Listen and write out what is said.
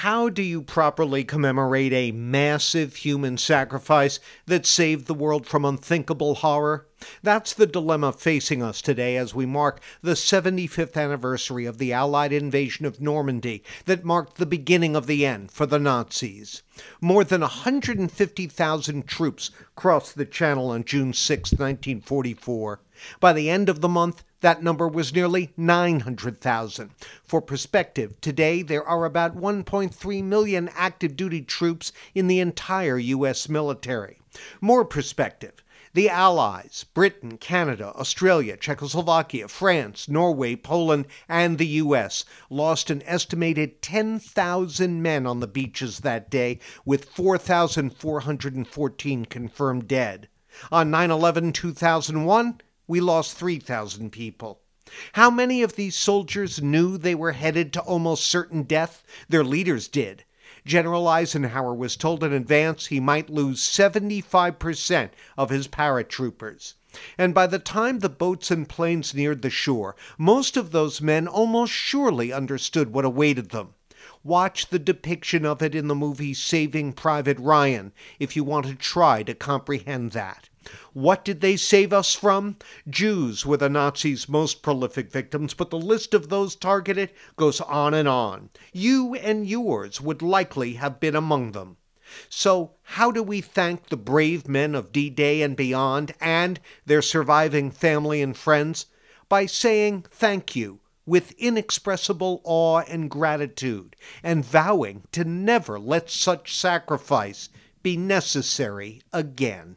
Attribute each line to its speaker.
Speaker 1: How do you properly commemorate a massive human sacrifice that saved the world from unthinkable horror? That's the dilemma facing us today as we mark the 75th anniversary of the Allied invasion of Normandy that marked the beginning of the end for the Nazis. More than 150,000 troops crossed the Channel on June 6, 1944. By the end of the month, that number was nearly 900,000. For perspective, today there are about 1.3 million active duty troops in the entire U.S. military. More perspective, the Allies, Britain, Canada, Australia, Czechoslovakia, France, Norway, Poland, and the U.S., lost an estimated 10,000 men on the beaches that day, with 4,414 confirmed dead. On 9 11 2001, we lost 3,000 people. How many of these soldiers knew they were headed to almost certain death? Their leaders did. General Eisenhower was told in advance he might lose 75% of his paratroopers. And by the time the boats and planes neared the shore, most of those men almost surely understood what awaited them. Watch the depiction of it in the movie Saving Private Ryan if you want to try to comprehend that. What did they save us from? Jews were the Nazis' most prolific victims, but the list of those targeted goes on and on. You and yours would likely have been among them. So, how do we thank the brave men of D Day and beyond and their surviving family and friends? By saying thank you with inexpressible awe and gratitude, and vowing to never let such sacrifice be necessary again.